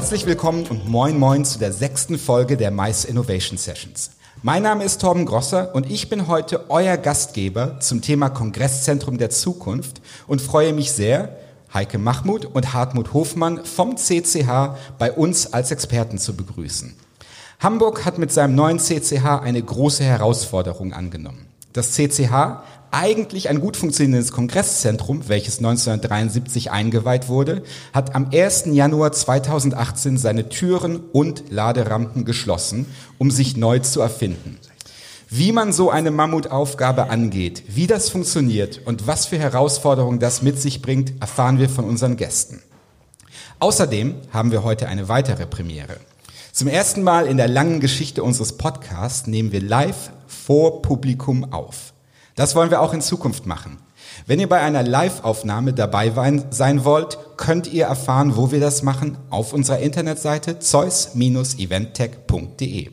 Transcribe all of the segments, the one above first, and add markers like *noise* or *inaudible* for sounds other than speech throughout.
Herzlich willkommen und moin moin zu der sechsten Folge der Mais Innovation Sessions. Mein Name ist Torben Grosser und ich bin heute euer Gastgeber zum Thema Kongresszentrum der Zukunft und freue mich sehr, Heike Mahmud und Hartmut Hofmann vom CCH bei uns als Experten zu begrüßen. Hamburg hat mit seinem neuen CCH eine große Herausforderung angenommen. Das CCH, eigentlich ein gut funktionierendes Kongresszentrum, welches 1973 eingeweiht wurde, hat am 1. Januar 2018 seine Türen und Laderampen geschlossen, um sich neu zu erfinden. Wie man so eine Mammutaufgabe angeht, wie das funktioniert und was für Herausforderungen das mit sich bringt, erfahren wir von unseren Gästen. Außerdem haben wir heute eine weitere Premiere. Zum ersten Mal in der langen Geschichte unseres Podcasts nehmen wir live vor Publikum auf. Das wollen wir auch in Zukunft machen. Wenn ihr bei einer Live-Aufnahme dabei sein wollt, könnt ihr erfahren, wo wir das machen, auf unserer Internetseite zeus-eventtech.de.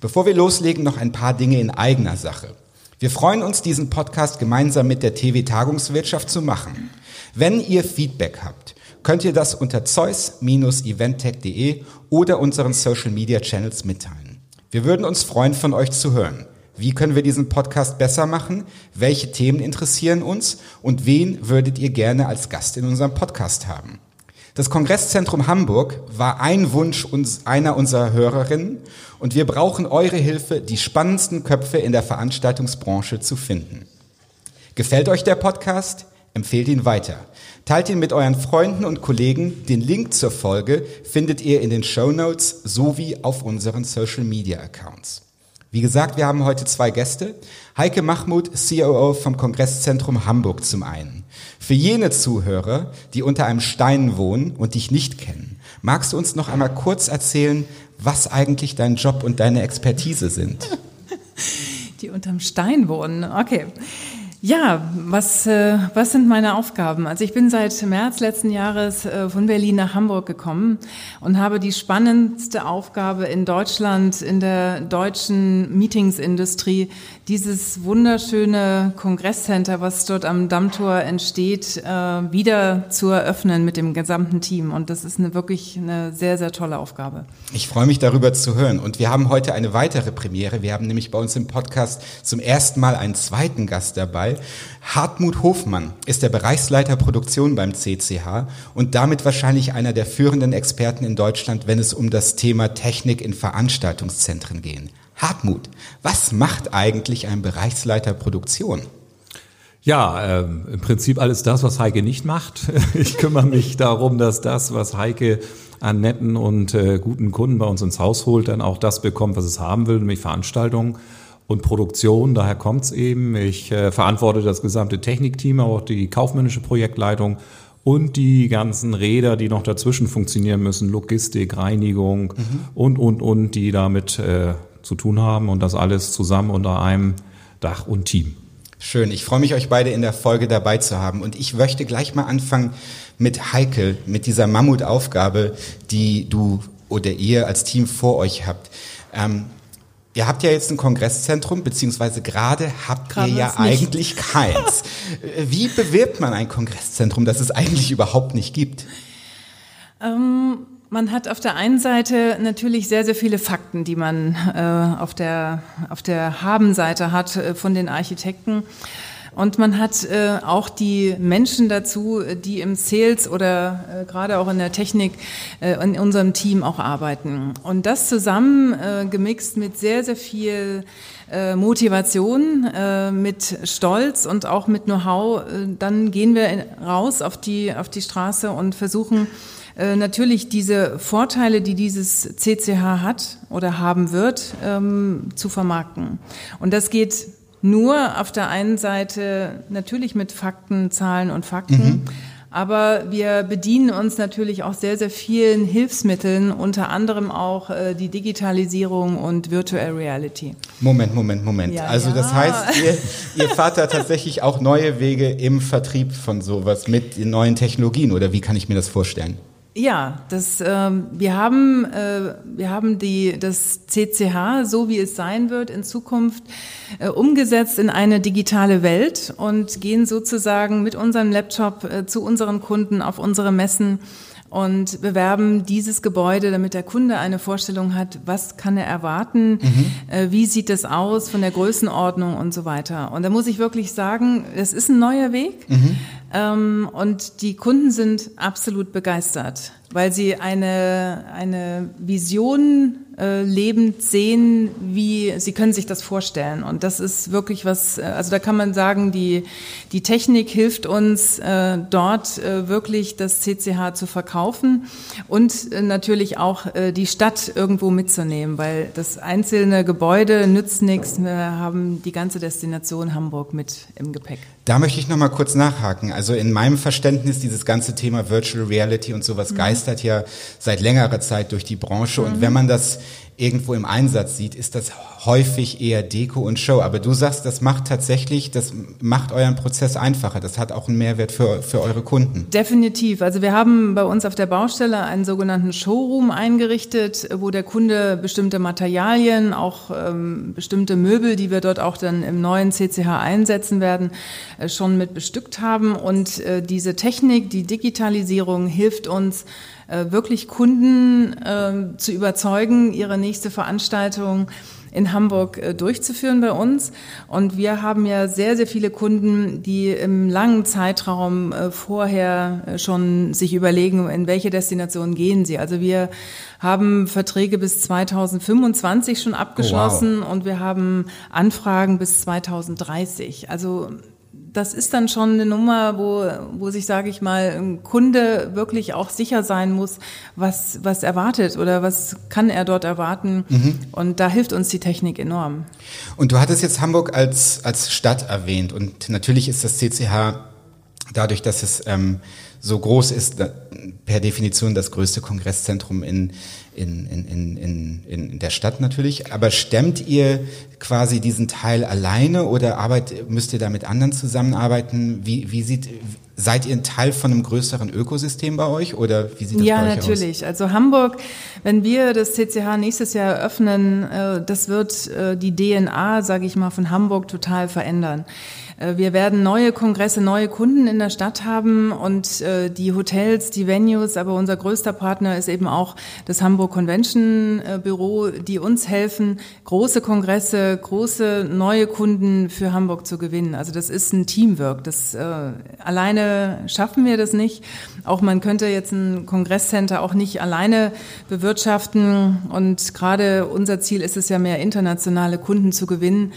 Bevor wir loslegen, noch ein paar Dinge in eigener Sache. Wir freuen uns, diesen Podcast gemeinsam mit der TV Tagungswirtschaft zu machen. Wenn ihr Feedback habt, könnt ihr das unter zeus-eventtech.de oder unseren Social Media Channels mitteilen. Wir würden uns freuen, von euch zu hören. Wie können wir diesen Podcast besser machen? Welche Themen interessieren uns? Und wen würdet ihr gerne als Gast in unserem Podcast haben? Das Kongresszentrum Hamburg war ein Wunsch uns, einer unserer Hörerinnen und wir brauchen eure Hilfe, die spannendsten Köpfe in der Veranstaltungsbranche zu finden. Gefällt euch der Podcast? Empfehlt ihn weiter. Teilt ihn mit euren Freunden und Kollegen. Den Link zur Folge findet ihr in den Show Notes sowie auf unseren Social Media Accounts. Wie gesagt, wir haben heute zwei Gäste. Heike Mahmud, COO vom Kongresszentrum Hamburg zum einen. Für jene Zuhörer, die unter einem Stein wohnen und dich nicht kennen, magst du uns noch einmal kurz erzählen, was eigentlich dein Job und deine Expertise sind? *laughs* Die unterm Stein wohnen, okay. Ja, was, äh, was sind meine Aufgaben? Also ich bin seit März letzten Jahres äh, von Berlin nach Hamburg gekommen und habe die spannendste Aufgabe in Deutschland, in der deutschen Meetingsindustrie, dieses wunderschöne Kongresscenter, was dort am Dammtor entsteht, äh, wieder zu eröffnen mit dem gesamten Team. Und das ist eine, wirklich eine sehr, sehr tolle Aufgabe. Ich freue mich darüber zu hören. Und wir haben heute eine weitere Premiere. Wir haben nämlich bei uns im Podcast zum ersten Mal einen zweiten Gast dabei dabei. Hartmut Hofmann ist der Bereichsleiter Produktion beim CCH und damit wahrscheinlich einer der führenden Experten in Deutschland, wenn es um das Thema Technik in Veranstaltungszentren geht. Hartmut, was macht eigentlich ein Bereichsleiter Produktion? Ja, äh, im Prinzip alles das, was Heike nicht macht. *laughs* Ich kümmere mich darum, dass das, was Heike an netten und äh, guten Kunden bei uns ins Haus holt, dann auch das bekommt, was es haben will, nämlich Veranstaltungen und Produktion. Daher kommt's eben. Ich äh, verantworte das gesamte Technikteam, auch die kaufmännische Projektleitung und die ganzen Räder, die noch dazwischen funktionieren müssen, Logistik, Reinigung mhm. und, und, und, die damit äh, zu tun haben und das alles zusammen unter einem Dach und Team. Schön, ich freue mich, euch beide in der Folge dabei zu haben. Und ich möchte gleich mal anfangen mit Heikel, mit dieser Mammutaufgabe, die du oder ihr als Team vor euch habt. Ähm, Ihr habt ja jetzt ein Kongresszentrum, beziehungsweise gerade habt gerade ihr ja eigentlich keins. *laughs* Wie bewirbt man ein Kongresszentrum, das es eigentlich überhaupt nicht gibt? Ähm, man hat auf der einen Seite natürlich sehr, sehr viele Fakten, die man äh, auf der, auf der Habenseite hat äh, von den Architekten. Und man hat äh, auch die Menschen dazu, die im Sales oder äh, gerade auch in der Technik äh, in unserem Team auch arbeiten. Und das zusammen äh, gemixt mit sehr, sehr viel äh, Motivation, äh, mit Stolz und auch mit Know-how, äh, dann gehen wir raus auf die, auf die Straße und versuchen, äh, natürlich diese Vorteile, die dieses CCH hat oder haben wird, ähm, zu vermarkten. Und das geht nur auf der einen Seite natürlich mit Fakten, Zahlen und Fakten. Mhm. Aber wir bedienen uns natürlich auch sehr, sehr vielen Hilfsmitteln, unter anderem auch äh, die Digitalisierung und Virtual Reality. Moment, Moment, Moment. Ja, also ja. das heißt, ihr, ihr fahrt da tatsächlich auch neue Wege im Vertrieb von sowas mit neuen Technologien oder wie kann ich mir das vorstellen? Ja, das, ähm, wir haben, äh, wir haben die, das CCH, so wie es sein wird, in Zukunft äh, umgesetzt in eine digitale Welt und gehen sozusagen mit unserem Laptop äh, zu unseren Kunden auf unsere Messen und bewerben dieses Gebäude, damit der Kunde eine Vorstellung hat, was kann er erwarten, mhm. äh, wie sieht es aus von der Größenordnung und so weiter. Und da muss ich wirklich sagen, es ist ein neuer Weg mhm. ähm, und die Kunden sind absolut begeistert, weil sie eine, eine Vision äh, lebend sehen, wie sie können sich das vorstellen. Und das ist wirklich was, äh, also da kann man sagen, die, die Technik hilft uns äh, dort äh, wirklich das CCH zu verkaufen und äh, natürlich auch äh, die Stadt irgendwo mitzunehmen, weil das einzelne Gebäude nützt nichts. Wir haben die ganze Destination Hamburg mit im Gepäck. Da möchte ich noch mal kurz nachhaken. Also in meinem Verständnis dieses ganze Thema Virtual Reality und sowas mhm. geistert ja seit längerer Zeit durch die Branche. Mhm. Und wenn man das irgendwo im Einsatz sieht, ist das häufig eher Deko und Show. Aber du sagst, das macht tatsächlich, das macht euren Prozess einfacher. Das hat auch einen Mehrwert für, für eure Kunden. Definitiv. Also wir haben bei uns auf der Baustelle einen sogenannten Showroom eingerichtet, wo der Kunde bestimmte Materialien, auch ähm, bestimmte Möbel, die wir dort auch dann im neuen CCH einsetzen werden, äh, schon mit bestückt haben. Und äh, diese Technik, die Digitalisierung hilft uns, wirklich Kunden äh, zu überzeugen, ihre nächste Veranstaltung in Hamburg äh, durchzuführen bei uns. Und wir haben ja sehr, sehr viele Kunden, die im langen Zeitraum äh, vorher äh, schon sich überlegen, in welche Destination gehen sie. Also wir haben Verträge bis 2025 schon abgeschlossen oh, wow. und wir haben Anfragen bis 2030. Also das ist dann schon eine Nummer, wo, wo sich, sage ich mal, ein Kunde wirklich auch sicher sein muss, was, was erwartet oder was kann er dort erwarten. Mhm. Und da hilft uns die Technik enorm. Und du hattest jetzt Hamburg als, als Stadt erwähnt und natürlich ist das CCH dadurch, dass es ähm, so groß ist, per Definition das größte Kongresszentrum in, in, in, in, in der Stadt natürlich. Aber stemmt ihr quasi diesen Teil alleine oder arbeit, müsst ihr da mit anderen zusammenarbeiten? Wie, wie sieht, seid ihr ein Teil von einem größeren Ökosystem bei euch oder wie sieht das ja, bei euch natürlich. Also Hamburg, wenn wir das CCH nächstes Jahr eröffnen, äh, das wird äh, die DNA, sage ich mal, von Hamburg total verändern. Äh, wir werden neue Kongresse, neue Kunden in der Stadt haben und äh, die Hotels, die Venues, aber unser größter Partner ist eben auch das Hamburg Convention äh, Büro, die uns helfen, große Kongresse, große neue Kunden für Hamburg zu gewinnen. Also das ist ein Teamwork. Das alleine schaffen wir das nicht. Auch man könnte jetzt ein Kongresscenter auch nicht alleine bewirtschaften und gerade unser Ziel ist es ja mehr internationale Kunden zu gewinnen.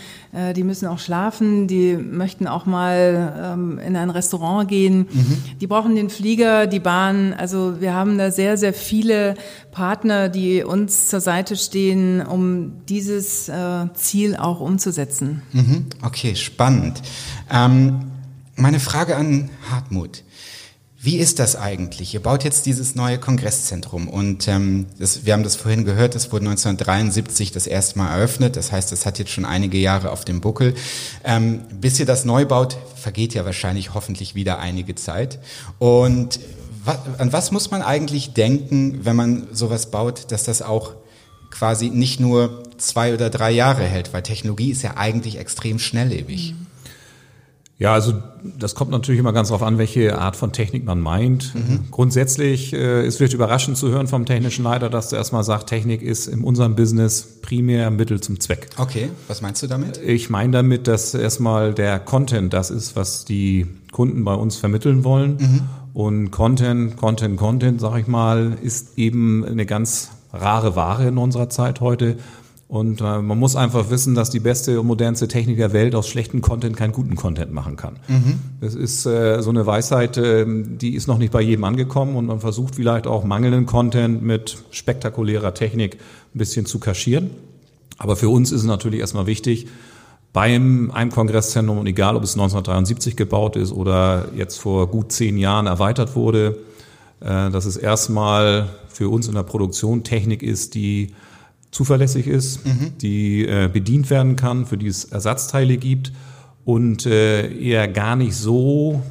Die müssen auch schlafen, die möchten auch mal ähm, in ein Restaurant gehen. Mhm. Die brauchen den Flieger, die Bahn. Also wir haben da sehr, sehr viele Partner, die uns zur Seite stehen, um dieses äh, Ziel auch umzusetzen. Mhm. Okay, spannend. Ähm, meine Frage an Hartmut. Wie ist das eigentlich? Ihr baut jetzt dieses neue Kongresszentrum und ähm, das, wir haben das vorhin gehört, das wurde 1973 das erste Mal eröffnet. Das heißt, das hat jetzt schon einige Jahre auf dem Buckel. Ähm, bis ihr das neu baut, vergeht ja wahrscheinlich hoffentlich wieder einige Zeit. Und wa an was muss man eigentlich denken, wenn man sowas baut, dass das auch quasi nicht nur zwei oder drei Jahre hält, weil Technologie ist ja eigentlich extrem schnelllebig. Mhm. Ja, also das kommt natürlich immer ganz darauf an, welche Art von Technik man meint. Mhm. Grundsätzlich äh, ist vielleicht überraschend zu hören vom technischen Leiter, dass du erstmal sagt, Technik ist in unserem Business primär Mittel zum Zweck. Okay, was meinst du damit? Ich meine damit, dass erstmal der Content das ist, was die Kunden bei uns vermitteln wollen. Mhm. Und Content, Content, Content, sag ich mal, ist eben eine ganz rare Ware in unserer Zeit heute. Und äh, man muss einfach wissen, dass die beste und modernste Technik der Welt aus schlechten Content keinen guten Content machen kann. Mhm. Das ist äh, so eine Weisheit, äh, die ist noch nicht bei jedem angekommen und man versucht vielleicht auch mangelnden Content mit spektakulärer Technik ein bisschen zu kaschieren. Aber für uns ist es natürlich erstmal wichtig, beim einem Kongresszentrum, und egal ob es 1973 gebaut ist oder jetzt vor gut zehn Jahren erweitert wurde, äh, dass es erstmal für uns in der Produktion Technik ist, die zuverlässig ist, mhm. die äh, bedient werden kann, für die es Ersatzteile gibt und äh, eher gar nicht so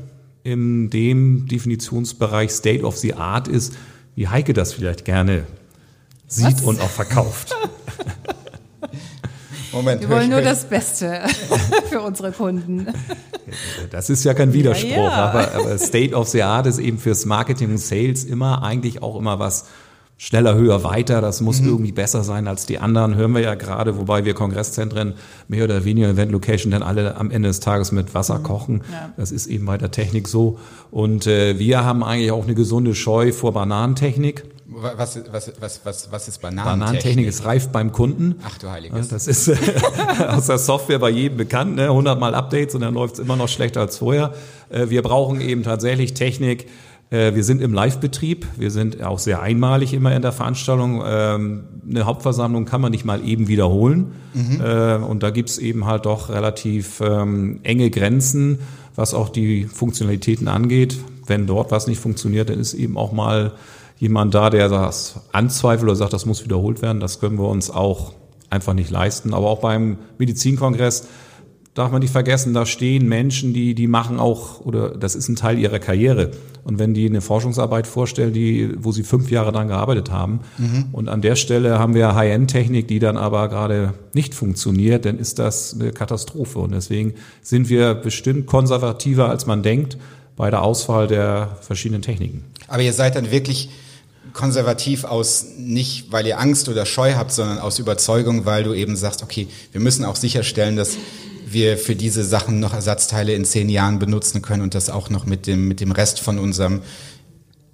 in dem Definitionsbereich State of the Art ist, wie Heike das vielleicht gerne sieht Was? und auch verkauft. *laughs* Moment. Wir wollen nur das Beste *laughs* für unsere Kunden. Das ist ja kein Widerspruch, ja, ja. Aber, aber State of the Art ist eben fürs Marketing und Sales immer eigentlich auch immer was schneller, höher, weiter, das muss mhm. irgendwie besser sein als die anderen, hören wir ja gerade, wobei wir Kongresszentren mehr oder weniger Event Location dann alle am Ende des Tages mit Wasser mhm. kochen. Ja. Das ist eben bei der Technik so. Und äh, wir haben eigentlich auch eine gesunde Scheu vor Bananentechnik. Was, was, was, was, was ist Bananentechnik? Bananentechnik ist reif beim Kunden. Ach du Heiliges. Das ist äh, *laughs* aus der Software bei jedem bekannt, ne? 100 Mal Updates und dann läuft es immer noch schlechter als vorher. Äh, wir brauchen eben tatsächlich Technik, wir sind im Live-Betrieb. Wir sind auch sehr einmalig immer in der Veranstaltung. Ähm, eine Hauptversammlung kann man nicht mal eben wiederholen. Mhm. Äh, und da gibt's eben halt doch relativ ähm, enge Grenzen, was auch die Funktionalitäten angeht. Wenn dort was nicht funktioniert, dann ist eben auch mal jemand da, der das anzweifelt oder sagt, das muss wiederholt werden. Das können wir uns auch einfach nicht leisten. Aber auch beim Medizinkongress darf man nicht vergessen, da stehen Menschen, die, die machen auch, oder das ist ein Teil ihrer Karriere. Und wenn die eine Forschungsarbeit vorstellen, die, wo sie fünf Jahre dran gearbeitet haben, mhm. und an der Stelle haben wir High-End-Technik, die dann aber gerade nicht funktioniert, dann ist das eine Katastrophe. Und deswegen sind wir bestimmt konservativer, als man denkt, bei der Auswahl der verschiedenen Techniken. Aber ihr seid dann wirklich konservativ aus, nicht weil ihr Angst oder Scheu habt, sondern aus Überzeugung, weil du eben sagst, okay, wir müssen auch sicherstellen, dass wir für diese Sachen noch Ersatzteile in zehn Jahren benutzen können und das auch noch mit dem, mit dem Rest von unserem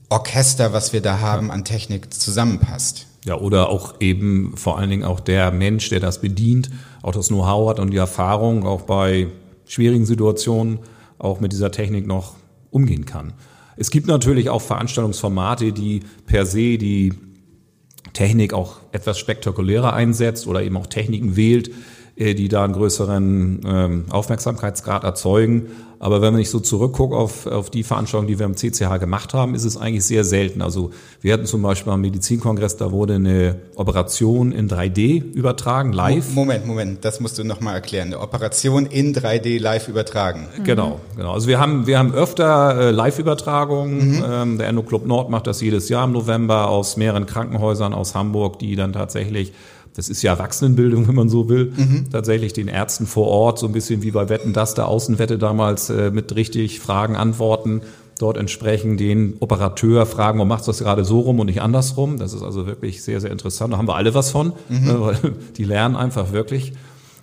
Orchester, was wir da haben an Technik, zusammenpasst. Ja, oder auch eben vor allen Dingen auch der Mensch, der das bedient, auch das Know-how hat und die Erfahrung auch bei schwierigen Situationen auch mit dieser Technik noch umgehen kann. Es gibt natürlich auch Veranstaltungsformate, die per se die Technik auch etwas spektakulärer einsetzt oder eben auch Techniken wählt, äh, die da einen größeren ähm, Aufmerksamkeitsgrad erzeugen. Aber wenn man nicht so zurückguckt auf, auf die Veranstaltungen, die wir am CCH gemacht haben, ist es eigentlich sehr selten. Also wir hatten zum Beispiel am Medizinkongress, da wurde eine Operation in 3D übertragen, live. Moment, Moment, das musst du nochmal erklären. Eine Operation in 3D live übertragen. Mhm. Genau, genau. Also wir haben, wir haben öfter äh, Live-Übertragungen. Mhm. Ähm, der Endo Club Nord macht das jedes Jahr im November aus mehreren Krankenhäusern aus Hamburg, die dann tatsächlich das ist ja Erwachsenenbildung, wenn man so will, mhm. tatsächlich den Ärzten vor Ort, so ein bisschen wie bei Wetten, das der Außenwette damals äh, mit richtig Fragen, Antworten, dort entsprechend den Operateur fragen, warum machst du das gerade so rum und nicht andersrum. Das ist also wirklich sehr, sehr interessant. Da haben wir alle was von, mhm. ne, weil die lernen einfach wirklich.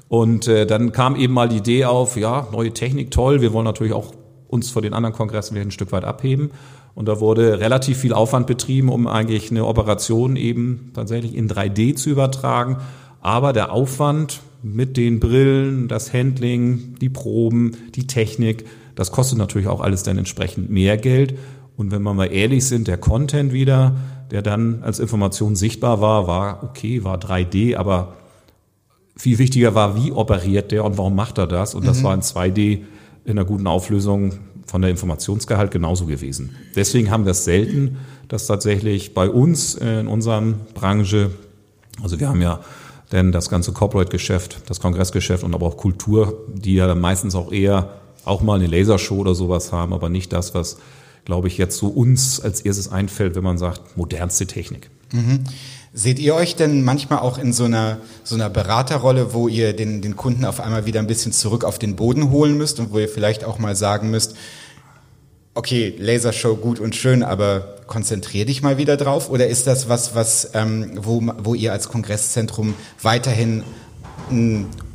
Und äh, dann kam eben mal die Idee auf, ja, neue Technik, toll, wir wollen natürlich auch uns vor den anderen Kongressen wieder ein Stück weit abheben. Und da wurde relativ viel Aufwand betrieben, um eigentlich eine Operation eben tatsächlich in 3D zu übertragen. Aber der Aufwand mit den Brillen, das Handling, die Proben, die Technik, das kostet natürlich auch alles dann entsprechend mehr Geld. Und wenn wir mal ehrlich sind, der Content wieder, der dann als Information sichtbar war, war okay, war 3D, aber viel wichtiger war, wie operiert der und warum macht er das? Und das mhm. war in 2D in einer guten Auflösung von der Informationsgehalt genauso gewesen. Deswegen haben wir es selten, dass tatsächlich bei uns in unserer Branche, also wir haben ja denn das ganze Corporate-Geschäft, das Kongressgeschäft und aber auch Kultur, die ja meistens auch eher auch mal eine Lasershow oder sowas haben, aber nicht das, was, glaube ich, jetzt so uns als erstes einfällt, wenn man sagt, modernste Technik. Mhm. Seht ihr euch denn manchmal auch in so einer, so einer Beraterrolle, wo ihr den, den Kunden auf einmal wieder ein bisschen zurück auf den Boden holen müsst und wo ihr vielleicht auch mal sagen müsst, okay, Lasershow gut und schön, aber konzentrier dich mal wieder drauf? Oder ist das was, was ähm, wo, wo ihr als Kongresszentrum weiterhin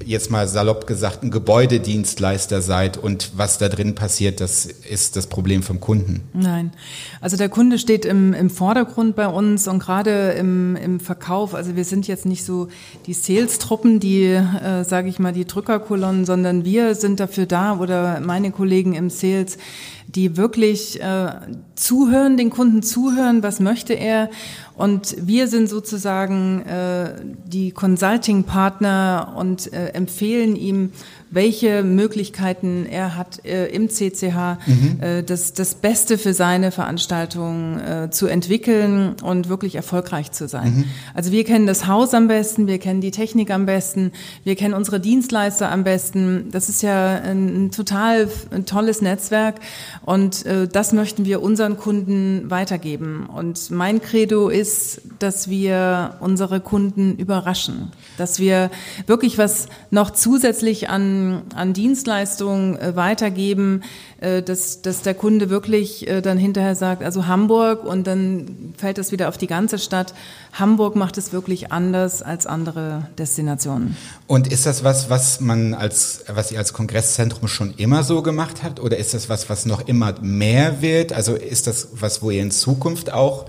jetzt mal salopp gesagt, ein Gebäudedienstleister seid und was da drin passiert, das ist das Problem vom Kunden. Nein, also der Kunde steht im, im Vordergrund bei uns und gerade im, im Verkauf, also wir sind jetzt nicht so die Sales-Truppen, die, äh, sage ich mal, die Drückerkolonnen, sondern wir sind dafür da oder meine Kollegen im Sales, die wirklich äh, zuhören, den Kunden zuhören, was möchte er und wir sind sozusagen äh, die Consulting-Partner und äh, empfehlen ihm welche Möglichkeiten er hat äh, im CCH, mhm. äh, das, das Beste für seine Veranstaltung äh, zu entwickeln und wirklich erfolgreich zu sein. Mhm. Also wir kennen das Haus am besten, wir kennen die Technik am besten, wir kennen unsere Dienstleister am besten. Das ist ja ein, ein total ein tolles Netzwerk und äh, das möchten wir unseren Kunden weitergeben. Und mein Credo ist, dass wir unsere Kunden überraschen, dass wir wirklich was noch zusätzlich an, an Dienstleistungen äh, weitergeben, äh, dass, dass der Kunde wirklich äh, dann hinterher sagt, also Hamburg und dann fällt das wieder auf die ganze Stadt. Hamburg macht es wirklich anders als andere Destinationen. Und ist das was, was man als, was ihr als Kongresszentrum schon immer so gemacht habt oder ist das was, was noch immer mehr wird? Also ist das was, wo ihr in Zukunft auch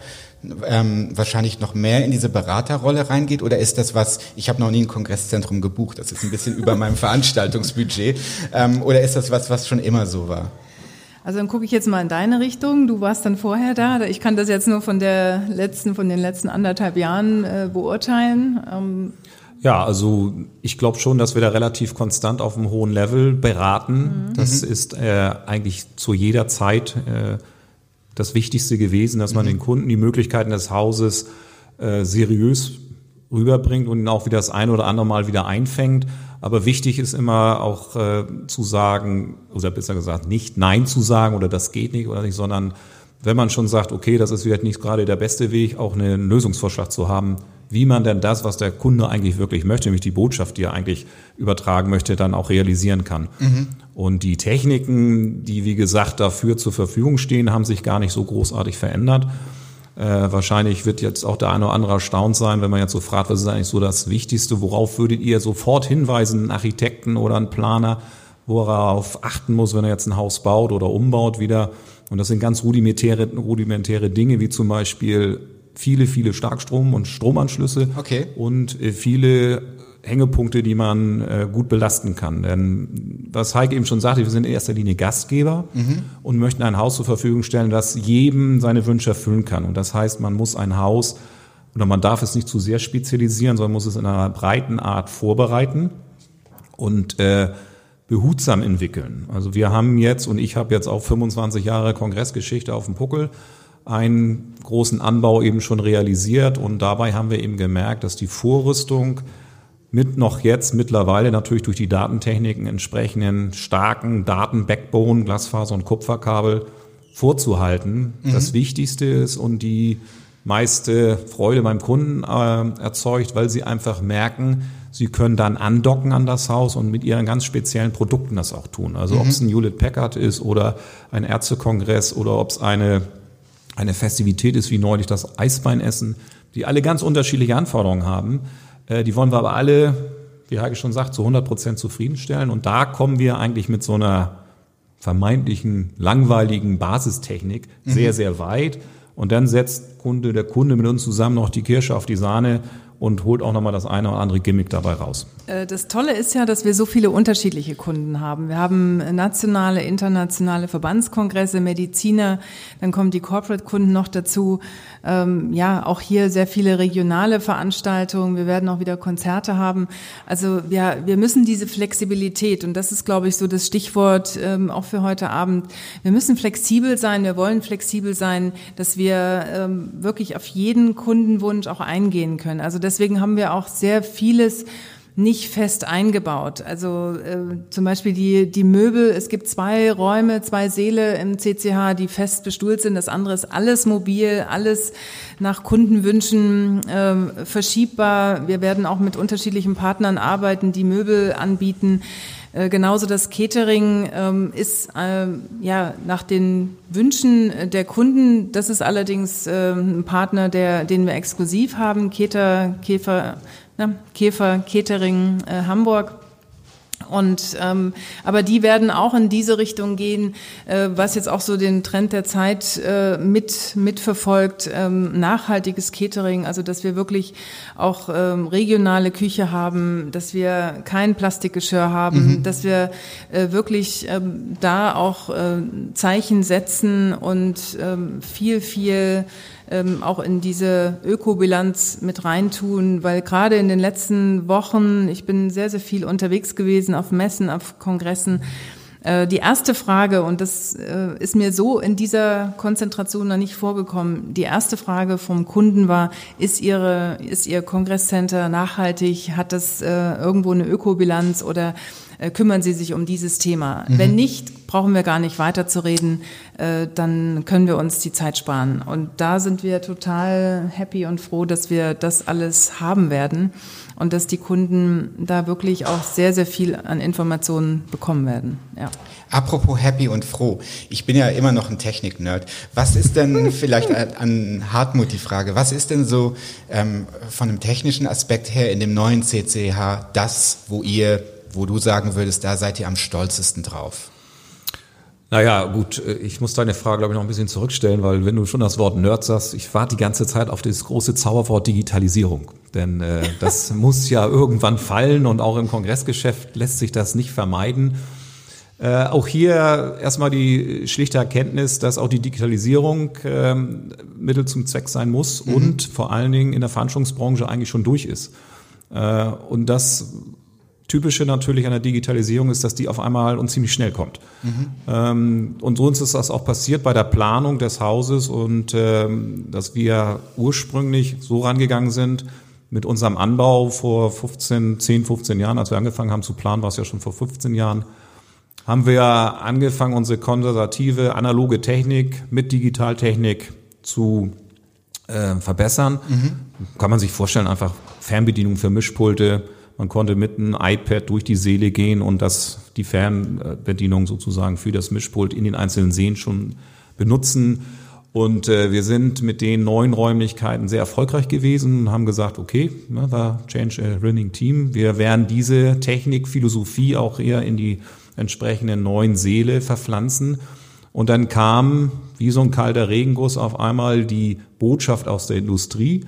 ähm, wahrscheinlich noch mehr in diese Beraterrolle reingeht? Oder ist das was, ich habe noch nie ein Kongresszentrum gebucht, das ist ein bisschen über meinem *laughs* Veranstaltungsbudget, ähm, oder ist das was, was schon immer so war? Also dann gucke ich jetzt mal in deine Richtung. Du warst dann vorher da. Ich kann das jetzt nur von der letzten, von den letzten anderthalb Jahren äh, beurteilen. Ähm ja, also ich glaube schon, dass wir da relativ konstant auf einem hohen Level beraten. Mhm. Das ist äh, eigentlich zu jeder Zeit äh, das Wichtigste gewesen, dass man mhm. den Kunden die Möglichkeiten des Hauses äh, seriös rüberbringt und ihn auch wieder das ein oder andere Mal wieder einfängt. Aber wichtig ist immer auch äh, zu sagen, oder besser gesagt, nicht Nein zu sagen oder das geht nicht oder nicht, sondern wenn man schon sagt, okay, das ist vielleicht nicht gerade der beste Weg, auch einen Lösungsvorschlag zu haben, wie man denn das, was der Kunde eigentlich wirklich möchte, nämlich die Botschaft, die er eigentlich übertragen möchte, dann auch realisieren kann. Mhm. Und die Techniken, die wie gesagt dafür zur Verfügung stehen, haben sich gar nicht so großartig verändert. Äh, wahrscheinlich wird jetzt auch der eine oder andere erstaunt sein, wenn man jetzt so fragt, was ist eigentlich so das Wichtigste, worauf würdet ihr sofort hinweisen, einen Architekten oder einen Planer, worauf achten muss, wenn er jetzt ein Haus baut oder umbaut wieder. Und das sind ganz rudimentäre, rudimentäre Dinge, wie zum Beispiel viele, viele Starkstrom- und Stromanschlüsse okay. und äh, viele Hängepunkte, die man äh, gut belasten kann. Denn was Heike eben schon sagte, wir sind in erster Linie Gastgeber mhm. und möchten ein Haus zur Verfügung stellen, das jedem seine Wünsche erfüllen kann. Und das heißt, man muss ein Haus oder man darf es nicht zu sehr spezialisieren, sondern muss es in einer breiten Art vorbereiten und äh, behutsam entwickeln. Also wir haben jetzt, und ich habe jetzt auch 25 Jahre Kongressgeschichte auf dem Puckel, einen großen Anbau eben schon realisiert und dabei haben wir eben gemerkt, dass die Vorrüstung mit noch jetzt mittlerweile natürlich durch die Datentechniken entsprechenden starken Daten-Backbone, Glasfaser und Kupferkabel vorzuhalten, mhm. das Wichtigste ist und die meiste Freude beim Kunden äh, erzeugt, weil sie einfach merken, sie können dann andocken an das Haus und mit ihren ganz speziellen Produkten das auch tun. Also mhm. ob es ein Hewlett Packard ist oder ein Ärztekongress oder ob es eine eine Festivität ist wie neulich das Eisbeinessen, die alle ganz unterschiedliche Anforderungen haben. Äh, die wollen wir aber alle, wie Heike schon sagt, zu 100 Prozent zufriedenstellen. Und da kommen wir eigentlich mit so einer vermeintlichen langweiligen Basistechnik mhm. sehr, sehr weit. Und dann setzt Kunde, der Kunde mit uns zusammen noch die Kirsche auf die Sahne und holt auch nochmal das eine oder andere Gimmick dabei raus. Äh, das Tolle ist ja, dass wir so viele unterschiedliche Kunden haben. Wir haben nationale, internationale Verbandskongresse, Mediziner, dann kommen die Corporate-Kunden noch dazu. Ähm, ja, auch hier sehr viele regionale Veranstaltungen. Wir werden auch wieder Konzerte haben. Also ja, wir müssen diese Flexibilität, und das ist, glaube ich, so das Stichwort ähm, auch für heute Abend. Wir müssen flexibel sein, wir wollen flexibel sein, dass wir ähm, wirklich auf jeden Kundenwunsch auch eingehen können. Also deswegen haben wir auch sehr vieles nicht fest eingebaut. Also äh, zum Beispiel die, die Möbel, es gibt zwei Räume, zwei Säle im CCH, die fest bestuhlt sind. Das andere ist alles mobil, alles nach Kundenwünschen äh, verschiebbar. Wir werden auch mit unterschiedlichen Partnern arbeiten, die Möbel anbieten. Äh, genauso das Catering ähm, ist äh, ja nach den Wünschen der Kunden. Das ist allerdings äh, ein Partner, der, den wir exklusiv haben. Keter, Käfer, na, Käfer, Catering äh, Hamburg. Und ähm, aber die werden auch in diese Richtung gehen, äh, was jetzt auch so den Trend der Zeit äh, mit mitverfolgt, ähm, nachhaltiges Catering, also dass wir wirklich auch ähm, regionale Küche haben, dass wir kein Plastikgeschirr haben, mhm. dass wir äh, wirklich ähm, da auch äh, Zeichen setzen und ähm, viel viel ähm, auch in diese Ökobilanz mit reintun, weil gerade in den letzten Wochen, ich bin sehr, sehr viel unterwegs gewesen auf Messen, auf Kongressen, äh, die erste Frage, und das äh, ist mir so in dieser Konzentration noch nicht vorgekommen, die erste Frage vom Kunden war, ist, ihre, ist Ihr Kongresscenter nachhaltig, hat das äh, irgendwo eine Ökobilanz oder kümmern Sie sich um dieses Thema? Mhm. Wenn nicht, brauchen wir gar nicht weiterzureden, dann können wir uns die Zeit sparen. Und da sind wir total happy und froh, dass wir das alles haben werden und dass die Kunden da wirklich auch sehr, sehr viel an Informationen bekommen werden. Ja. Apropos happy und froh. Ich bin ja immer noch ein Technik-Nerd. Was ist denn *laughs* vielleicht an Hartmut die Frage, was ist denn so ähm, von einem technischen Aspekt her in dem neuen CCH das, wo ihr, wo du sagen würdest, da seid ihr am stolzesten drauf? Naja, gut, äh, ich muss deine Frage, glaube ich, noch ein bisschen zurückstellen, weil wenn du schon das Wort Nerd sagst, ich warte die ganze Zeit auf das große Zauberwort Digitalisierung. Denn äh, *laughs* das muss ja irgendwann fallen und auch im Kongressgeschäft lässt sich das nicht vermeiden. Äh, auch hier erstmal die schlichte Erkenntnis, dass auch die Digitalisierung äh, Mittel zum Zweck sein muss mhm. und vor allen Dingen in der Veranstaltungsbranche eigentlich schon durch ist. Äh, und das Typische natürlich an der Digitalisierung ist, dass die auf einmal und ziemlich schnell kommt. Mhm. Ähm, und uns ist das auch passiert bei der Planung des Hauses und ähm, dass wir ursprünglich so rangegangen sind, mit unserem Anbau vor 15, 10, 15 Jahren, als wir angefangen haben zu planen, war es ja schon vor 15 Jahren, haben wir angefangen, unsere konservative analoge Technik mit Digitaltechnik zu äh, verbessern. Mhm. Kann man sich vorstellen, einfach Fernbedienung für Mischpulte, man konnte mit einem iPad durch die Seele gehen und das, die Fernbedienung sozusagen für das Mischpult in den einzelnen Seen schon benutzen. Und äh, wir sind mit den neuen Räumlichkeiten sehr erfolgreich gewesen und haben gesagt, okay, ne, war Change a Running Team. Wir werden diese Technik, Philosophie auch eher in die entsprechenden neuen Seele verpflanzen. Und dann kam wie so ein kalter Regenguss auf einmal die Botschaft aus der Industrie.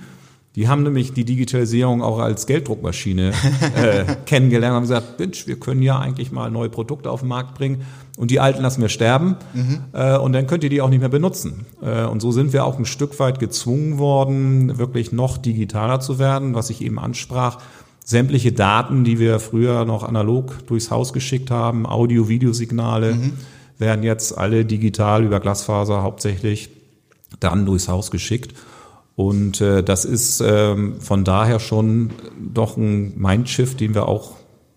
Die haben nämlich die Digitalisierung auch als Gelddruckmaschine äh, *laughs* kennengelernt und haben gesagt, Mensch, wir können ja eigentlich mal neue Produkte auf den Markt bringen und die alten lassen wir sterben mhm. äh, und dann könnt ihr die auch nicht mehr benutzen. Äh, und so sind wir auch ein Stück weit gezwungen worden, wirklich noch digitaler zu werden, was ich eben ansprach. Sämtliche Daten, die wir früher noch analog durchs Haus geschickt haben, Audio-Videosignale, mhm. werden jetzt alle digital über Glasfaser hauptsächlich dann durchs Haus geschickt. Und äh, das ist ähm, von daher schon doch ein Mindshift, den wir auch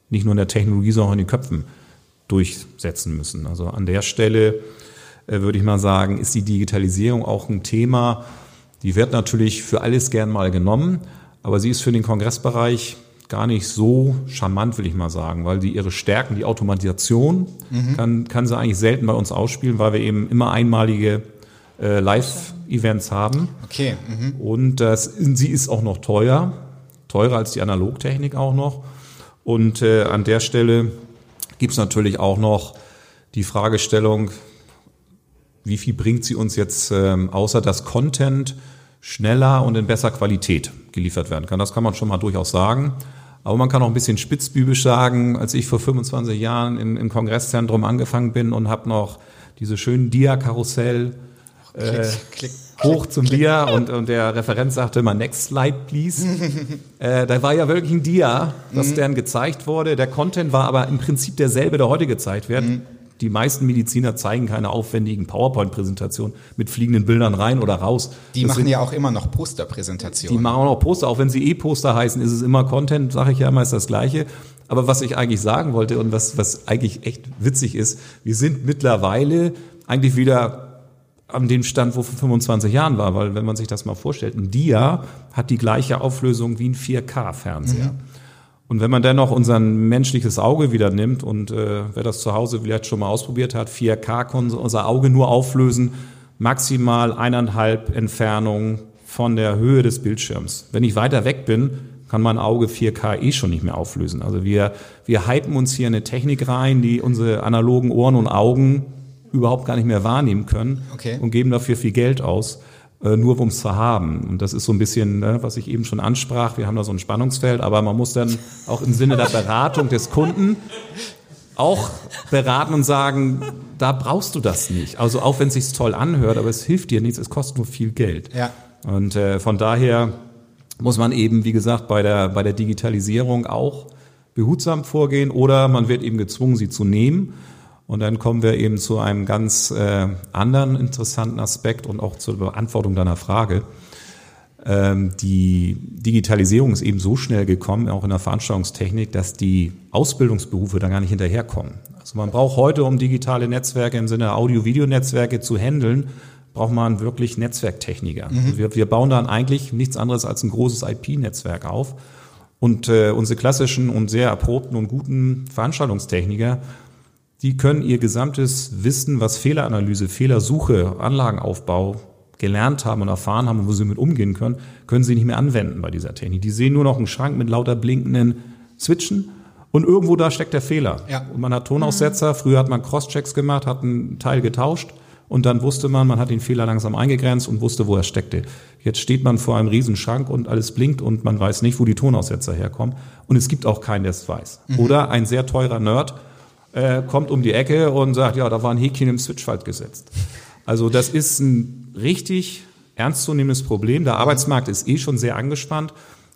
nicht nur in der Technologie, sondern auch in den Köpfen durchsetzen müssen. Also an der Stelle äh, würde ich mal sagen, ist die Digitalisierung auch ein Thema, die wird natürlich für alles gern mal genommen, aber sie ist für den Kongressbereich gar nicht so charmant, will ich mal sagen, weil sie ihre Stärken, die Automatisation, mhm. kann, kann sie eigentlich selten bei uns ausspielen, weil wir eben immer einmalige äh, Live-Events haben. Okay. Mhm. Und das, sie ist auch noch teuer, teurer als die Analogtechnik auch noch. Und äh, an der Stelle gibt's natürlich auch noch die Fragestellung, wie viel bringt sie uns jetzt, ähm, außer dass Content schneller und in besser Qualität geliefert werden kann. Das kann man schon mal durchaus sagen. Aber man kann auch ein bisschen spitzbübisch sagen, als ich vor 25 Jahren im, im Kongresszentrum angefangen bin und habe noch diese schönen Dia-Karussell äh, klick, hoch zum klick. Dia und, und der Referent sagte immer Next Slide, please. *laughs* äh, da war ja wirklich ein Dia, das mhm. dann gezeigt wurde. Der Content war aber im Prinzip derselbe, der heute gezeigt wird. Mhm. Die meisten Mediziner zeigen keine aufwendigen PowerPoint-Präsentationen mit fliegenden Bildern rein oder raus. Die das machen sind, ja auch immer noch Poster-Präsentationen. Die machen auch noch Poster, auch wenn sie E-Poster heißen, ist es immer Content, sage ich ja immer, ist das Gleiche. Aber was ich eigentlich sagen wollte und was, was eigentlich echt witzig ist, wir sind mittlerweile eigentlich wieder an dem Stand, wo vor 25 Jahren war, weil wenn man sich das mal vorstellt, ein Dia hat die gleiche Auflösung wie ein 4K-Fernseher. Mhm. Und wenn man dann noch unser menschliches Auge wieder nimmt und äh, wer das zu Hause vielleicht schon mal ausprobiert hat, 4K kann unser Auge nur auflösen, maximal eineinhalb Entfernung von der Höhe des Bildschirms. Wenn ich weiter weg bin, kann mein Auge 4K eh schon nicht mehr auflösen. Also wir, wir hypen uns hier eine Technik rein, die unsere analogen Ohren und Augen überhaupt gar nicht mehr wahrnehmen können okay. und geben dafür viel Geld aus, äh, nur um es zu haben. Und das ist so ein bisschen, ne, was ich eben schon ansprach, wir haben da so ein Spannungsfeld, aber man muss dann auch im Sinne der Beratung des Kunden auch beraten und sagen, da brauchst du das nicht. Also auch wenn es sich toll anhört, aber es hilft dir nichts, es kostet nur viel Geld. Ja. Und äh, von daher muss man eben, wie gesagt, bei der, bei der Digitalisierung auch behutsam vorgehen oder man wird eben gezwungen, sie zu nehmen. Und dann kommen wir eben zu einem ganz äh, anderen interessanten Aspekt und auch zur Beantwortung deiner Frage. Ähm, die Digitalisierung ist eben so schnell gekommen, auch in der Veranstaltungstechnik, dass die Ausbildungsberufe da gar nicht hinterherkommen. Also man braucht heute, um digitale Netzwerke im Sinne Audio-Video-Netzwerke zu handeln, braucht man wirklich Netzwerktechniker. Mhm. Wir, wir bauen dann eigentlich nichts anderes als ein großes IP-Netzwerk auf. Und äh, unsere klassischen und sehr erprobten und guten Veranstaltungstechniker, die können ihr gesamtes Wissen, was Fehleranalyse, Fehlersuche, Anlagenaufbau gelernt haben und erfahren haben und wo sie mit umgehen können, können sie nicht mehr anwenden bei dieser Technik. Die sehen nur noch einen Schrank mit lauter blinkenden Switchen und irgendwo da steckt der Fehler. Ja. Und man hat Tonaussetzer, früher hat man Crosschecks gemacht, hat einen Teil getauscht und dann wusste man, man hat den Fehler langsam eingegrenzt und wusste, wo er steckte. Jetzt steht man vor einem Riesenschrank und alles blinkt und man weiß nicht, wo die Tonaussetzer herkommen. Und es gibt auch keinen, der es weiß. Mhm. Oder ein sehr teurer Nerd äh, kommt um die Ecke und sagt, ja, da war ein Häkchen im Switchfalt gesetzt. Also das ist ein richtig ernstzunehmendes Problem. Der Arbeitsmarkt ist eh schon sehr angespannt.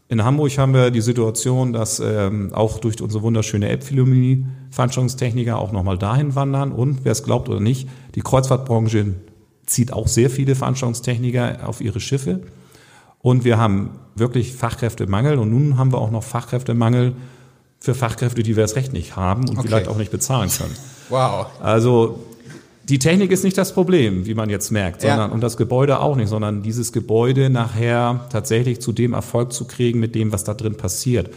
In Hamburg haben wir die Situation, dass ähm, auch durch unsere wunderschöne App Philomenie Veranstaltungstechniker auch nochmal dahin wandern. Und wer es glaubt oder nicht, die Kreuzfahrtbranche zieht auch sehr viele Veranstaltungstechniker auf ihre Schiffe. Und wir haben wirklich Fachkräftemangel. Und nun haben wir auch noch Fachkräftemangel für Fachkräfte, die wir das Recht nicht haben und okay. vielleicht auch nicht bezahlen können. Wow. Also die Technik ist nicht das Problem, wie man jetzt merkt, sondern ja. und das Gebäude auch nicht, sondern dieses Gebäude nachher tatsächlich zu dem Erfolg zu kriegen mit dem, was da drin passiert.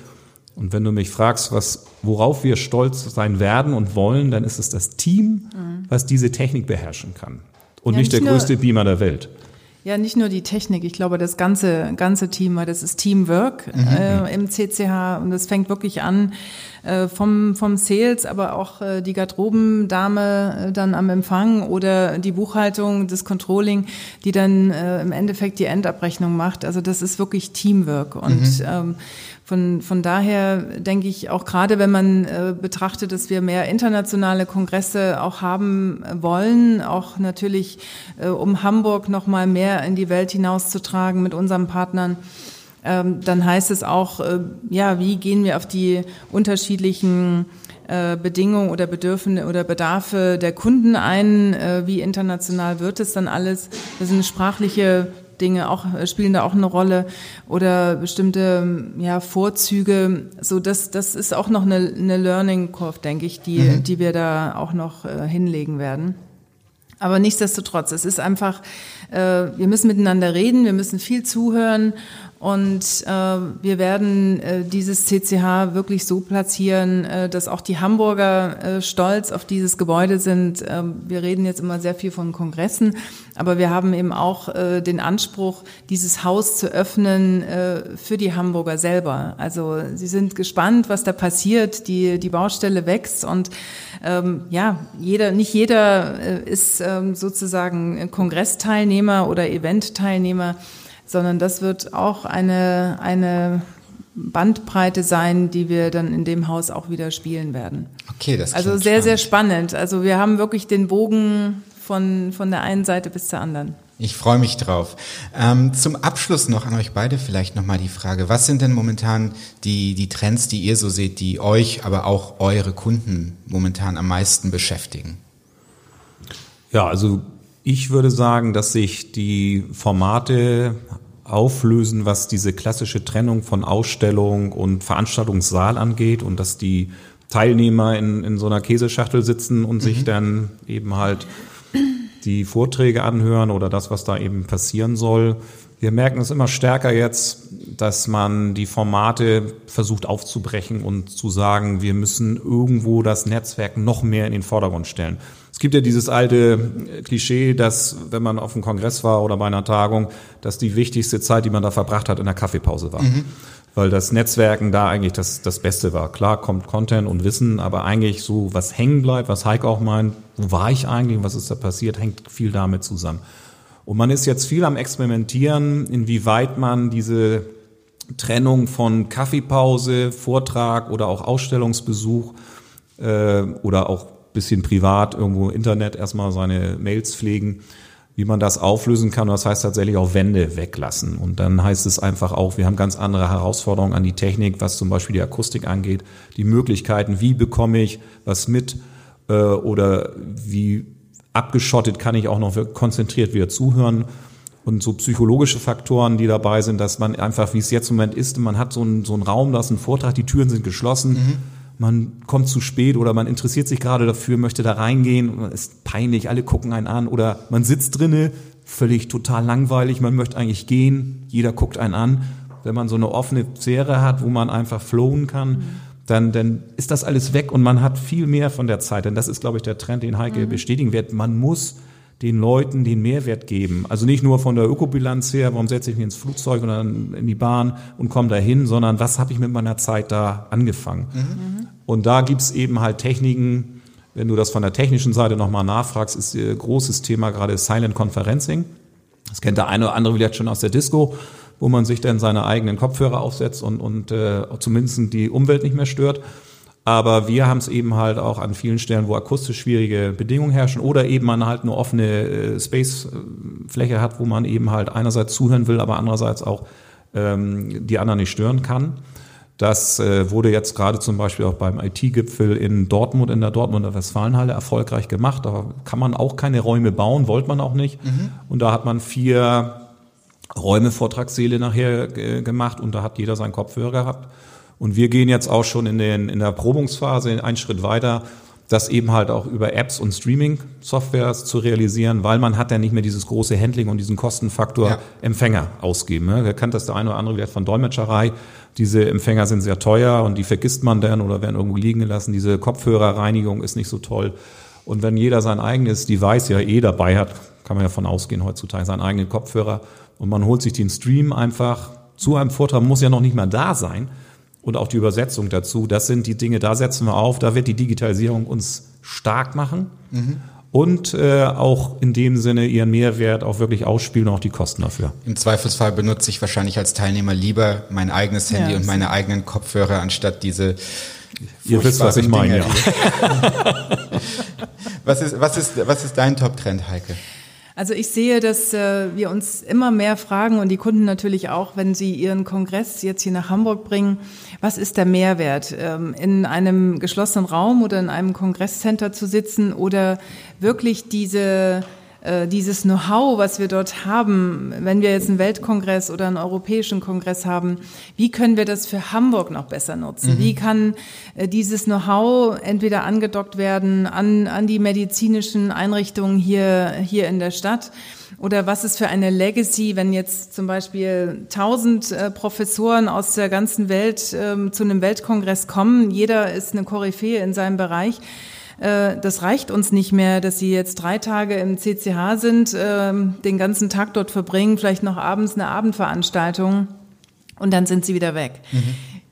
Und wenn du mich fragst, was, worauf wir stolz sein werden und wollen, dann ist es das Team, mhm. was diese Technik beherrschen kann. Und ja, nicht, nicht der größte Beamer der Welt. Ja, nicht nur die Technik, ich glaube, das ganze, ganze Team, weil das ist Teamwork mhm. äh, im CCH und das fängt wirklich an äh, vom, vom Sales, aber auch äh, die Garderobendame äh, dann am Empfang oder die Buchhaltung, das Controlling, die dann äh, im Endeffekt die Endabrechnung macht. Also das ist wirklich Teamwork und mhm. ähm, von, von daher denke ich auch gerade, wenn man äh, betrachtet, dass wir mehr internationale Kongresse auch haben wollen, auch natürlich, äh, um Hamburg noch mal mehr in die Welt hinauszutragen mit unseren Partnern, ähm, dann heißt es auch, äh, ja, wie gehen wir auf die unterschiedlichen äh, Bedingungen oder Bedürfnisse oder Bedarfe der Kunden ein? Äh, wie international wird es dann alles? Das sind sprachliche Dinge auch äh, spielen da auch eine Rolle oder bestimmte ja, Vorzüge. So das das ist auch noch eine, eine Learning Curve, denke ich, die mhm. die wir da auch noch äh, hinlegen werden. Aber nichtsdestotrotz, es ist einfach, äh, wir müssen miteinander reden, wir müssen viel zuhören und äh, wir werden äh, dieses CCH wirklich so platzieren, äh, dass auch die Hamburger äh, stolz auf dieses Gebäude sind. Äh, wir reden jetzt immer sehr viel von Kongressen, aber wir haben eben auch äh, den Anspruch, dieses Haus zu öffnen äh, für die Hamburger selber. Also sie sind gespannt, was da passiert. Die, die Baustelle wächst und ähm, ja, jeder, nicht jeder äh, ist ähm, sozusagen Kongressteilnehmer oder Eventteilnehmer sondern das wird auch eine, eine Bandbreite sein, die wir dann in dem Haus auch wieder spielen werden. Okay, das Also sehr, spannend. sehr spannend. Also wir haben wirklich den Bogen von, von der einen Seite bis zur anderen. Ich freue mich drauf. Ähm, zum Abschluss noch an euch beide vielleicht nochmal die Frage, was sind denn momentan die, die Trends, die ihr so seht, die euch, aber auch eure Kunden momentan am meisten beschäftigen? Ja, also ich würde sagen, dass sich die Formate auflösen, was diese klassische Trennung von Ausstellung und Veranstaltungssaal angeht und dass die Teilnehmer in, in so einer Käseschachtel sitzen und mhm. sich dann eben halt die Vorträge anhören oder das, was da eben passieren soll. Wir merken es immer stärker jetzt, dass man die Formate versucht aufzubrechen und zu sagen, wir müssen irgendwo das Netzwerk noch mehr in den Vordergrund stellen. Es gibt ja dieses alte Klischee, dass wenn man auf einem Kongress war oder bei einer Tagung, dass die wichtigste Zeit, die man da verbracht hat, in der Kaffeepause war. Mhm. Weil das Netzwerken da eigentlich das, das Beste war. Klar kommt Content und Wissen, aber eigentlich so, was hängen bleibt, was Heike auch meint, wo war ich eigentlich, was ist da passiert, hängt viel damit zusammen. Und man ist jetzt viel am Experimentieren, inwieweit man diese Trennung von Kaffeepause, Vortrag oder auch Ausstellungsbesuch äh, oder auch bisschen privat irgendwo Internet erstmal seine Mails pflegen, wie man das auflösen kann. das heißt tatsächlich auch Wände weglassen. Und dann heißt es einfach auch, wir haben ganz andere Herausforderungen an die Technik, was zum Beispiel die Akustik angeht, die Möglichkeiten, wie bekomme ich was mit äh, oder wie abgeschottet kann ich auch noch konzentriert wieder zuhören. Und so psychologische Faktoren, die dabei sind, dass man einfach, wie es jetzt im Moment ist, man hat so einen, so einen Raum, da ist ein Vortrag, die Türen sind geschlossen. Mhm man kommt zu spät oder man interessiert sich gerade dafür, möchte da reingehen, ist peinlich, alle gucken einen an oder man sitzt drinne, völlig total langweilig, man möchte eigentlich gehen, jeder guckt einen an. Wenn man so eine offene Sphäre hat, wo man einfach flowen kann, mhm. Dann, dann ist das alles weg und man hat viel mehr von der Zeit. Denn das ist, glaube ich, der Trend, den Heike mhm. bestätigen wird. Man muss den Leuten den Mehrwert geben. Also nicht nur von der Ökobilanz her, warum setze ich mich ins Flugzeug oder in die Bahn und komme dahin, sondern was habe ich mit meiner Zeit da angefangen. Mhm. Und da gibt's eben halt Techniken, wenn du das von der technischen Seite nochmal nachfragst, ist ein großes Thema gerade Silent Conferencing. Das kennt der eine oder andere vielleicht schon aus der Disco, wo man sich dann seine eigenen Kopfhörer aufsetzt und, und äh, zumindest die Umwelt nicht mehr stört. Aber wir haben es eben halt auch an vielen Stellen, wo akustisch schwierige Bedingungen herrschen oder eben man halt eine offene äh, Space-Fläche hat, wo man eben halt einerseits zuhören will, aber andererseits auch ähm, die anderen nicht stören kann. Das äh, wurde jetzt gerade zum Beispiel auch beim IT-Gipfel in Dortmund, in der Dortmunder Westfalenhalle erfolgreich gemacht. Da kann man auch keine Räume bauen, wollte man auch nicht. Mhm. Und da hat man vier Räume, Vortragssäle nachher äh, gemacht und da hat jeder seinen Kopfhörer gehabt. Und wir gehen jetzt auch schon in, den, in der Probungsphase einen Schritt weiter, das eben halt auch über Apps und Streaming-Softwares zu realisieren, weil man hat ja nicht mehr dieses große Handling und diesen Kostenfaktor ja. Empfänger ausgeben. Ne? Da kennt das der eine oder andere vielleicht von Dolmetscherei. Diese Empfänger sind sehr teuer und die vergisst man dann oder werden irgendwo liegen gelassen. Diese Kopfhörerreinigung ist nicht so toll. Und wenn jeder sein eigenes Device ja eh dabei hat, kann man ja von ausgehen heutzutage, seinen eigenen Kopfhörer und man holt sich den Stream einfach zu einem Vortrag, muss ja noch nicht mal da sein, und auch die Übersetzung dazu. Das sind die Dinge, da setzen wir auf, da wird die Digitalisierung uns stark machen mhm. und äh, auch in dem Sinne ihren Mehrwert auch wirklich ausspielen und auch die Kosten dafür. Im Zweifelsfall benutze ich wahrscheinlich als Teilnehmer lieber mein eigenes Handy ja, und meine eigenen Kopfhörer anstatt diese Ihr wisst, was ich meine, ja. *laughs* was, ist, was, ist, was ist dein Top-Trend, Heike? Also ich sehe, dass äh, wir uns immer mehr fragen und die Kunden natürlich auch, wenn sie ihren Kongress jetzt hier nach Hamburg bringen, was ist der Mehrwert, ähm, in einem geschlossenen Raum oder in einem Kongresscenter zu sitzen oder wirklich diese dieses Know-how, was wir dort haben, wenn wir jetzt einen Weltkongress oder einen europäischen Kongress haben, wie können wir das für Hamburg noch besser nutzen? Mhm. Wie kann äh, dieses Know-how entweder angedockt werden an, an die medizinischen Einrichtungen hier, hier in der Stadt? Oder was ist für eine Legacy, wenn jetzt zum Beispiel tausend äh, Professoren aus der ganzen Welt ähm, zu einem Weltkongress kommen? Jeder ist eine Koryphäe in seinem Bereich äh, das reicht uns nicht mehr, dass sie jetzt drei Tage im CCH sind, ähm, den ganzen Tag dort verbringen, vielleicht noch abends eine Abendveranstaltung und dann sind sie wieder weg. Mhm.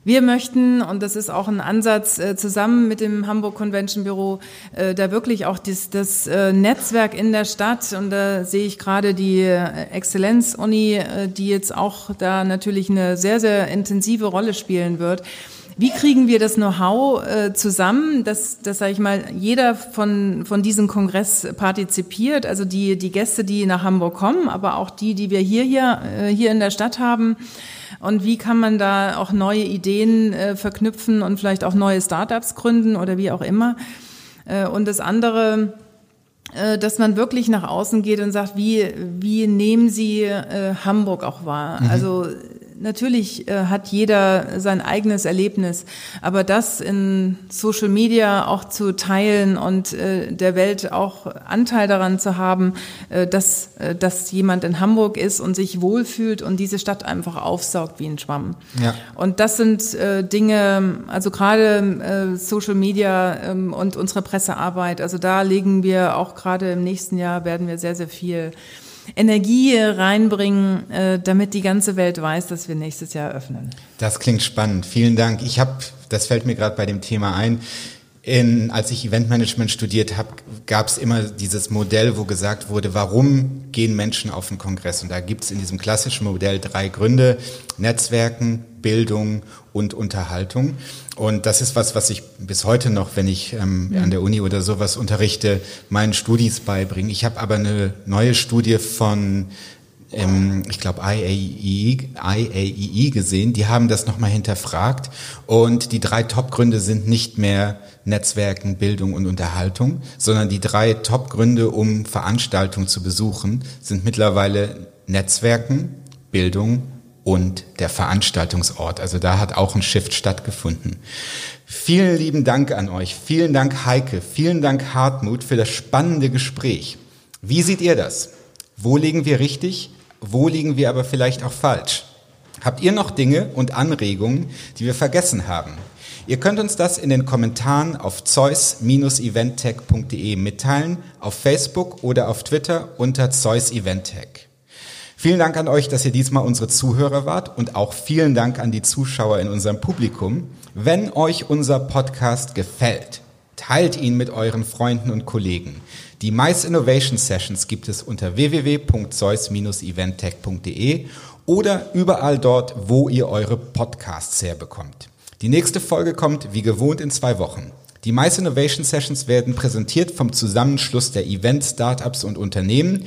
Wir möchten, und das ist auch ein Ansatz äh, zusammen mit dem Hamburg Convention Büro, äh, da wirklich auch das, das Netzwerk in der Stadt, und da sehe ich gerade die Exzellenz-Uni, die jetzt auch da natürlich eine sehr, sehr intensive Rolle spielen wird, wie kriegen wir das Know-how äh, zusammen, dass, dass sage ich mal, jeder von, von diesem Kongress partizipiert, also die, die Gäste, die nach Hamburg kommen, aber auch die, die wir hier, hier, äh, hier in der Stadt haben. Und wie kann man da auch neue Ideen äh, verknüpfen und vielleicht auch neue Startups gründen oder wie auch immer. Äh, und das andere, äh, dass man wirklich nach außen geht und sagt, wie, wie nehmen Sie äh, Hamburg auch wahr? Mhm. Also Natürlich äh, hat jeder sein eigenes Erlebnis, aber das in Social Media auch zu teilen und äh, der Welt auch Anteil daran zu haben, äh, dass, dass jemand in Hamburg ist und sich wohlfühlt und diese Stadt einfach aufsaugt wie ein Schwamm. Ja. Und das sind Dinge, also gerade Social Media ähm, und unsere Pressearbeit, also da legen wir auch gerade im nächsten Jahr werden wir sehr, sehr viel Energie reinbringen, äh, damit die ganze Welt weiß, dass wir nächstes Jahr öffnen. Das klingt spannend. Vielen Dank. Ich habe, das fällt mir gerade bei dem Thema ein, in, als ich Eventmanagement studiert habe, gab es immer dieses Modell, wo gesagt wurde, warum gehen Menschen auf den Kongress? Und da gibt es in diesem klassischen Modell drei Gründe, Netzwerken, Bildung und Unterhaltung. Und das ist was, was ich bis heute noch, wenn ich ähm, an der Uni oder sowas unterrichte, meinen Studis beibringe. Ich habe aber eine neue Studie von ähm, ich glaube, IAEE, IAEE gesehen, die haben das nochmal hinterfragt und die drei Top-Gründe sind nicht mehr Netzwerken, Bildung und Unterhaltung, sondern die drei Top-Gründe, um Veranstaltungen zu besuchen, sind mittlerweile Netzwerken, Bildung und der Veranstaltungsort. Also da hat auch ein Shift stattgefunden. Vielen lieben Dank an euch. Vielen Dank Heike. Vielen Dank Hartmut für das spannende Gespräch. Wie seht ihr das? Wo liegen wir richtig? Wo liegen wir aber vielleicht auch falsch? Habt ihr noch Dinge und Anregungen, die wir vergessen haben? Ihr könnt uns das in den Kommentaren auf zeus-eventtech.de mitteilen, auf Facebook oder auf Twitter unter Zeus Eventtech. Vielen Dank an euch, dass ihr diesmal unsere Zuhörer wart und auch vielen Dank an die Zuschauer in unserem Publikum. Wenn euch unser Podcast gefällt, teilt ihn mit euren Freunden und Kollegen. Die Mice Innovation Sessions gibt es unter www.zeus-eventtech.de oder überall dort, wo ihr eure Podcasts herbekommt. Die nächste Folge kommt wie gewohnt in zwei Wochen. Die Mice Innovation Sessions werden präsentiert vom Zusammenschluss der Event Startups und Unternehmen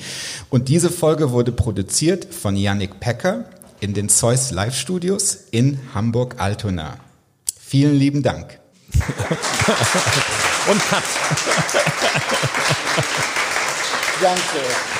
und diese Folge wurde produziert von Yannick Pecker in den Zeus Live Studios in Hamburg-Altona. Vielen lieben Dank. *laughs* und Cut. *laughs* Danke.